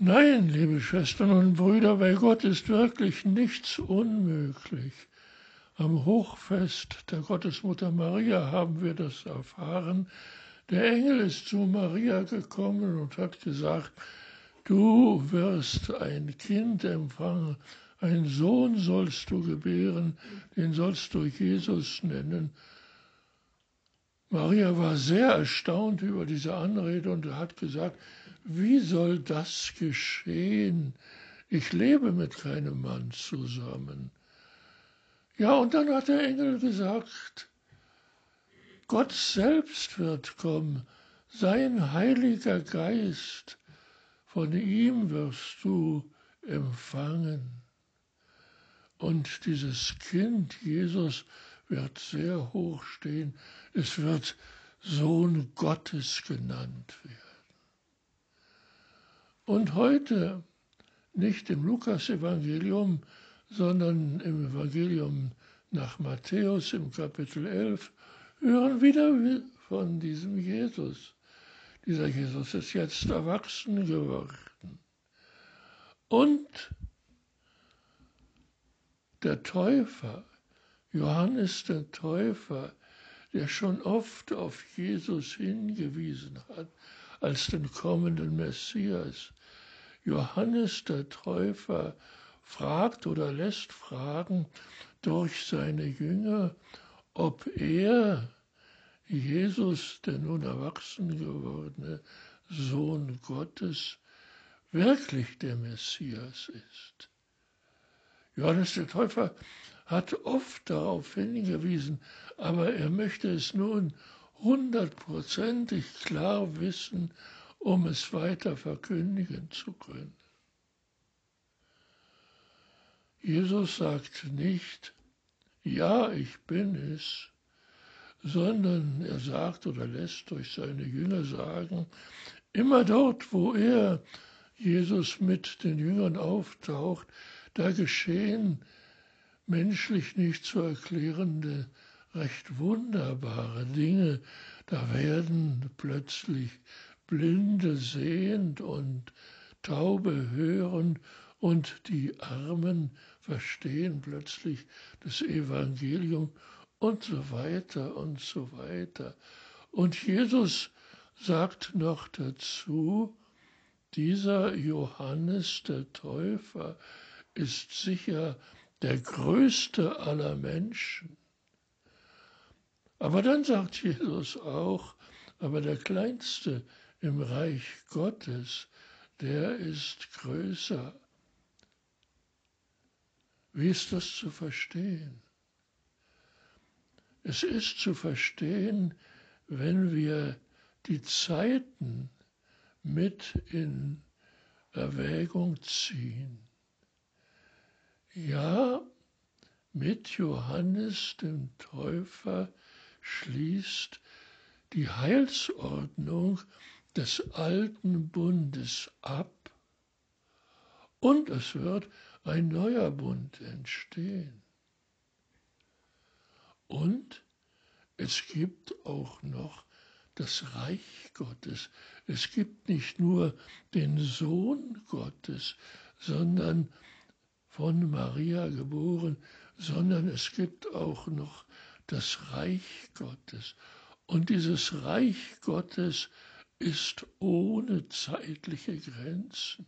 Nein, liebe Schwestern und Brüder, bei Gott ist wirklich nichts unmöglich. Am Hochfest der Gottesmutter Maria haben wir das erfahren. Der Engel ist zu Maria gekommen und hat gesagt, du wirst ein Kind empfangen, einen Sohn sollst du gebären, den sollst du Jesus nennen. Maria war sehr erstaunt über diese Anrede und hat gesagt, wie soll das geschehen? Ich lebe mit keinem Mann zusammen. Ja, und dann hat der Engel gesagt, Gott selbst wird kommen, sein Heiliger Geist, von ihm wirst du empfangen. Und dieses Kind, Jesus, wird sehr hoch stehen. Es wird Sohn Gottes genannt werden. Und heute, nicht im Lukasevangelium, sondern im Evangelium nach Matthäus im Kapitel 11 hören wieder von diesem Jesus. Dieser Jesus ist jetzt erwachsen geworden. Und der Täufer, Johannes der Täufer, der schon oft auf Jesus hingewiesen hat als den kommenden Messias. Johannes der Täufer fragt oder lässt fragen durch seine Jünger, ob er, Jesus, der nun erwachsen gewordene Sohn Gottes, wirklich der Messias ist. Johannes der Täufer hat oft darauf hingewiesen, aber er möchte es nun hundertprozentig klar wissen, um es weiter verkündigen zu können. Jesus sagt nicht, ja, ich bin es, sondern er sagt oder lässt durch seine Jünger sagen, immer dort, wo er, Jesus, mit den Jüngern auftaucht, da geschehen menschlich nicht zu erklärende, recht wunderbare Dinge. Da werden plötzlich Blinde sehend und Taube hören und die Armen verstehen plötzlich das Evangelium und so weiter und so weiter. Und Jesus sagt noch dazu, dieser Johannes der Täufer ist sicher der größte aller Menschen. Aber dann sagt Jesus auch, aber der kleinste im Reich Gottes, der ist größer wie ist das zu verstehen? Es ist zu verstehen, wenn wir die Zeiten mit in Erwägung ziehen. Ja, mit Johannes dem Täufer schließt die Heilsordnung des alten Bundes ab und es wird ein neuer Bund entstehen. Und es gibt auch noch das Reich Gottes. Es gibt nicht nur den Sohn Gottes, sondern von Maria geboren, sondern es gibt auch noch das Reich Gottes. Und dieses Reich Gottes ist ohne zeitliche Grenzen.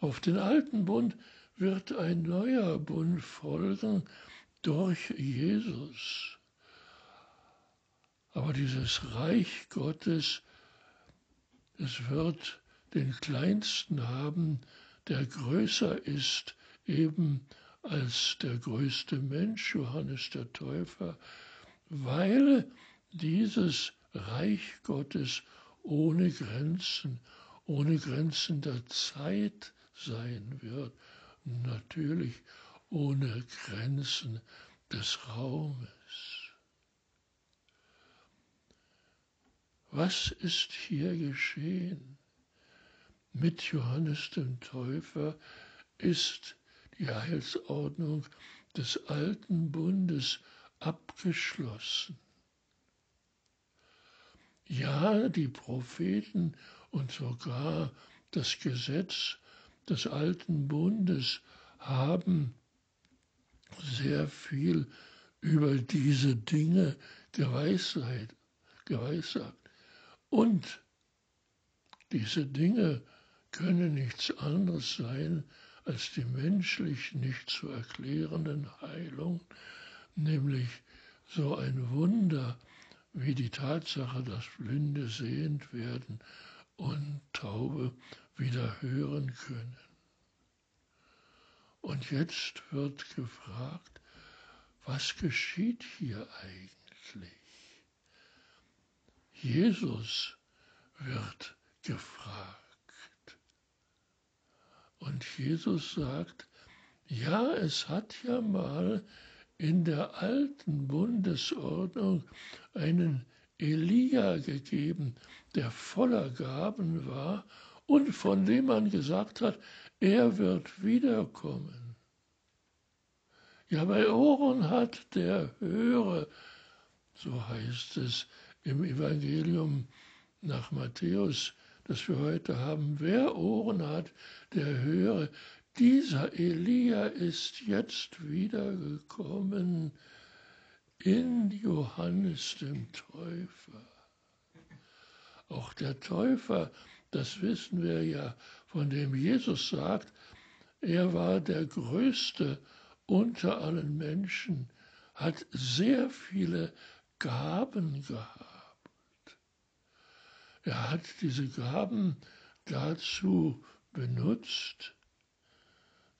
Auf den alten Bund wird ein neuer Bund folgen durch Jesus. Aber dieses Reich Gottes, es wird den Kleinsten haben, der größer ist eben als der größte Mensch, Johannes der Täufer, weil dieses Reich Gottes ohne Grenzen, ohne Grenzen der Zeit sein wird natürlich ohne Grenzen des Raumes. Was ist hier geschehen? Mit Johannes dem Täufer ist die Heilsordnung des alten Bundes abgeschlossen. Ja, die Propheten und sogar das Gesetz des alten Bundes haben sehr viel über diese Dinge geweissagt. Und diese Dinge können nichts anderes sein als die menschlich nicht zu erklärenden Heilung, nämlich so ein Wunder wie die Tatsache, dass Blinde sehend werden und Taube wieder hören können. Und jetzt wird gefragt, was geschieht hier eigentlich? Jesus wird gefragt. Und Jesus sagt, ja, es hat ja mal in der alten Bundesordnung einen Elia gegeben, der voller Gaben war und von dem man gesagt hat, er wird wiederkommen. Ja, bei Ohren hat der höre, so heißt es im Evangelium nach Matthäus, das wir heute haben. Wer Ohren hat, der höre. Dieser Elia ist jetzt wiedergekommen in Johannes dem Täufer. Auch der Täufer, das wissen wir ja, von dem Jesus sagt, er war der Größte unter allen Menschen, hat sehr viele Gaben gehabt. Er hat diese Gaben dazu benutzt,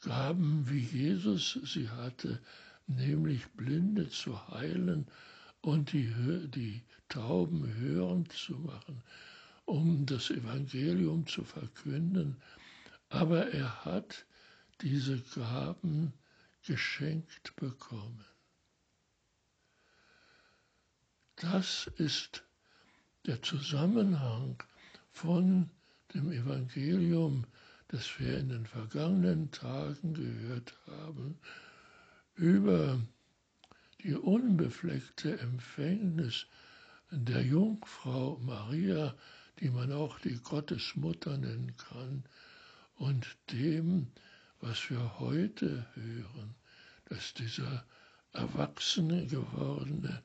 Gaben wie Jesus sie hatte, nämlich Blinde zu heilen und die, die Tauben hörend zu machen, um das Evangelium zu verkünden. Aber er hat diese Gaben geschenkt bekommen. Das ist der Zusammenhang von dem Evangelium, das wir in den vergangenen Tagen gehört haben, über die unbefleckte Empfängnis der Jungfrau Maria, die man auch die Gottesmutter nennen kann, und dem, was wir heute hören, dass dieser erwachsene gewordene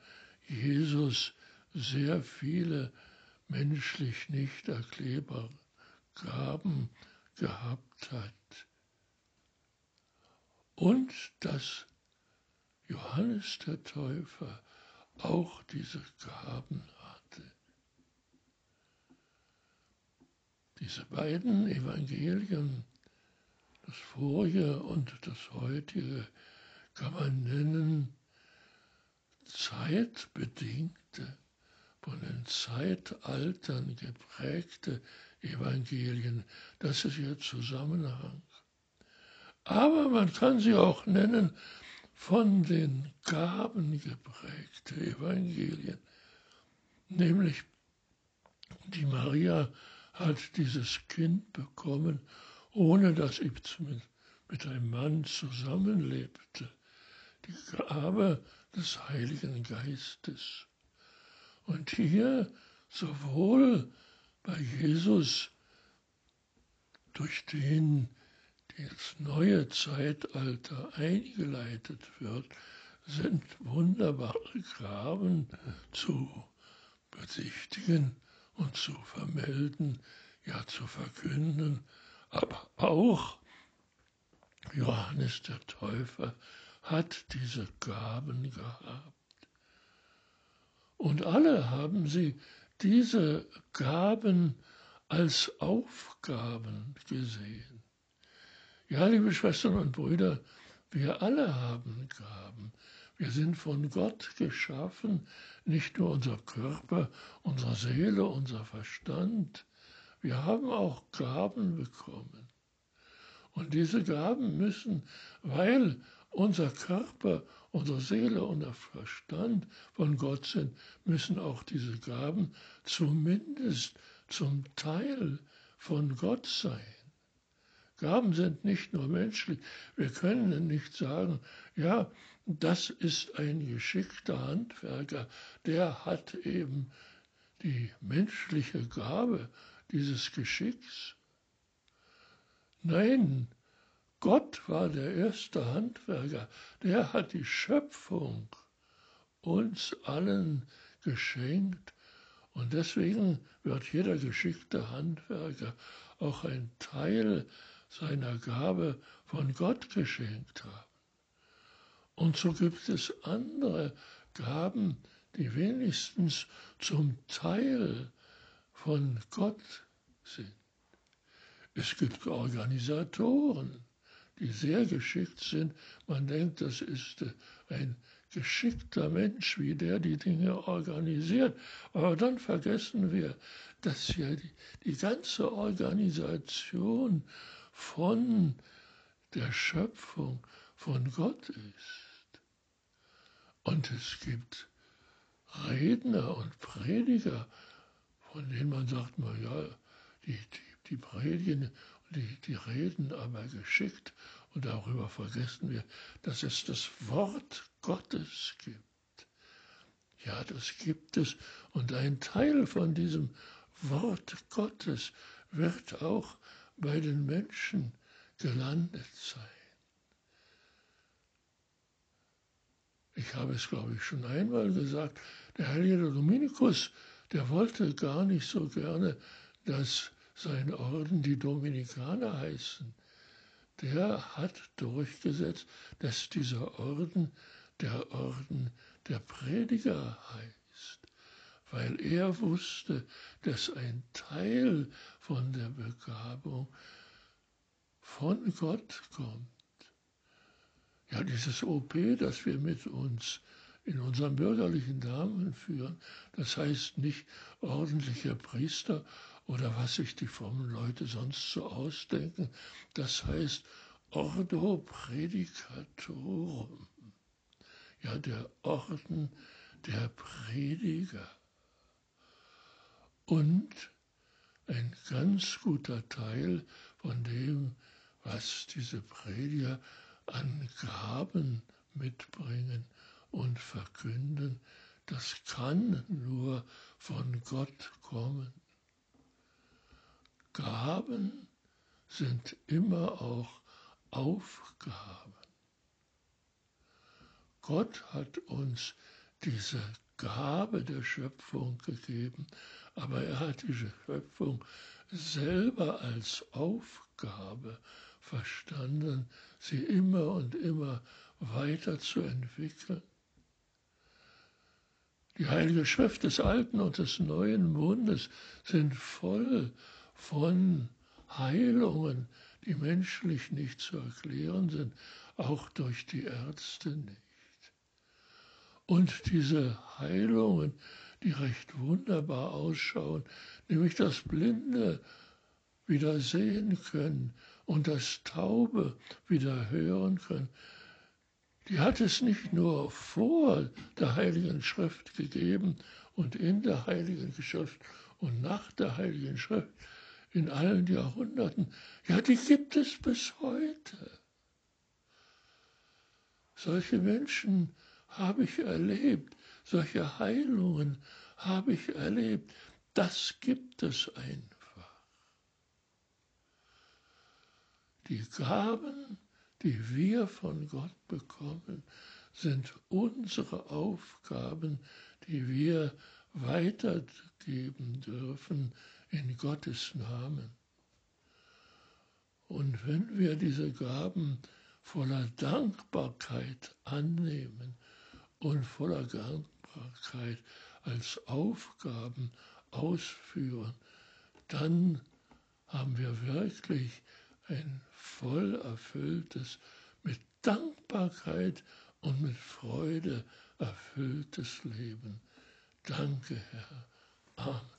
Jesus sehr viele menschlich nicht erklärbare Gaben gehabt hat. Und dass Johannes der Täufer auch diese Gaben hatte. Diese beiden Evangelien, das vorige und das heutige, kann man nennen zeitbedingte von den Zeitaltern geprägte Evangelien. Das ist ihr Zusammenhang. Aber man kann sie auch nennen von den Gaben geprägte Evangelien. Nämlich die Maria hat dieses Kind bekommen, ohne dass sie mit einem Mann zusammenlebte. Die Gabe des Heiligen Geistes. Und hier sowohl bei Jesus, durch den das neue Zeitalter eingeleitet wird, sind wunderbare Graben zu besichtigen und zu vermelden, ja zu verkünden, aber auch Johannes der Täufer hat diese Gaben gehabt. Und alle haben sie diese Gaben als Aufgaben gesehen. Ja, liebe Schwestern und Brüder, wir alle haben Gaben. Wir sind von Gott geschaffen, nicht nur unser Körper, unsere Seele, unser Verstand. Wir haben auch Gaben bekommen. Und diese Gaben müssen, weil unser Körper unsere Seele und der Verstand von Gott sind, müssen auch diese Gaben zumindest zum Teil von Gott sein. Gaben sind nicht nur menschlich. Wir können nicht sagen, ja, das ist ein geschickter Handwerker, der hat eben die menschliche Gabe dieses Geschicks. Nein, Gott war der erste Handwerker. Der hat die Schöpfung uns allen geschenkt. Und deswegen wird jeder geschickte Handwerker auch ein Teil seiner Gabe von Gott geschenkt haben. Und so gibt es andere Gaben, die wenigstens zum Teil von Gott sind. Es gibt Organisatoren, die sehr geschickt sind. Man denkt, das ist ein geschickter Mensch, wie der die Dinge organisiert. Aber dann vergessen wir, dass ja die, die ganze Organisation von der Schöpfung von Gott ist. Und es gibt Redner und Prediger, von denen man sagt, na ja, die, die, die predigen, die, die reden aber geschickt und darüber vergessen wir, dass es das Wort Gottes gibt. Ja, das gibt es und ein Teil von diesem Wort Gottes wird auch bei den Menschen gelandet sein. Ich habe es, glaube ich, schon einmal gesagt, der heilige Dominikus, der wollte gar nicht so gerne, dass sein Orden die Dominikaner heißen. Der hat durchgesetzt, dass dieser Orden der Orden der Prediger heißt, weil er wusste, dass ein Teil von der Begabung von Gott kommt. Ja, dieses OP, das wir mit uns in unserem bürgerlichen Namen führen, das heißt nicht ordentlicher Priester oder was sich die frommen Leute sonst so ausdenken, das heißt Ordo Predicatorum, ja der Orden der Prediger. Und ein ganz guter Teil von dem, was diese Prediger an Gaben mitbringen und verkünden, das kann nur von Gott kommen. Gaben sind immer auch Aufgaben. Gott hat uns diese Gabe der Schöpfung gegeben, aber er hat diese Schöpfung selber als Aufgabe verstanden, sie immer und immer weiterzuentwickeln. Die Heilige Schrift des Alten und des Neuen Bundes sind voll von Heilungen, die menschlich nicht zu erklären sind, auch durch die Ärzte nicht. Und diese Heilungen, die recht wunderbar ausschauen, nämlich das Blinde wieder sehen können und das Taube wieder hören können, die hat es nicht nur vor der Heiligen Schrift gegeben und in der Heiligen Schrift und nach der Heiligen Schrift in allen Jahrhunderten. Ja, die gibt es bis heute. Solche Menschen habe ich erlebt, solche Heilungen habe ich erlebt. Das gibt es einfach. Die Gaben, die wir von Gott bekommen, sind unsere Aufgaben, die wir weitergeben dürfen in Gottes Namen. Und wenn wir diese Gaben voller Dankbarkeit annehmen und voller Dankbarkeit als Aufgaben ausführen, dann haben wir wirklich ein voll erfülltes, mit Dankbarkeit und mit Freude erfülltes Leben. Danke, Herr. Amen.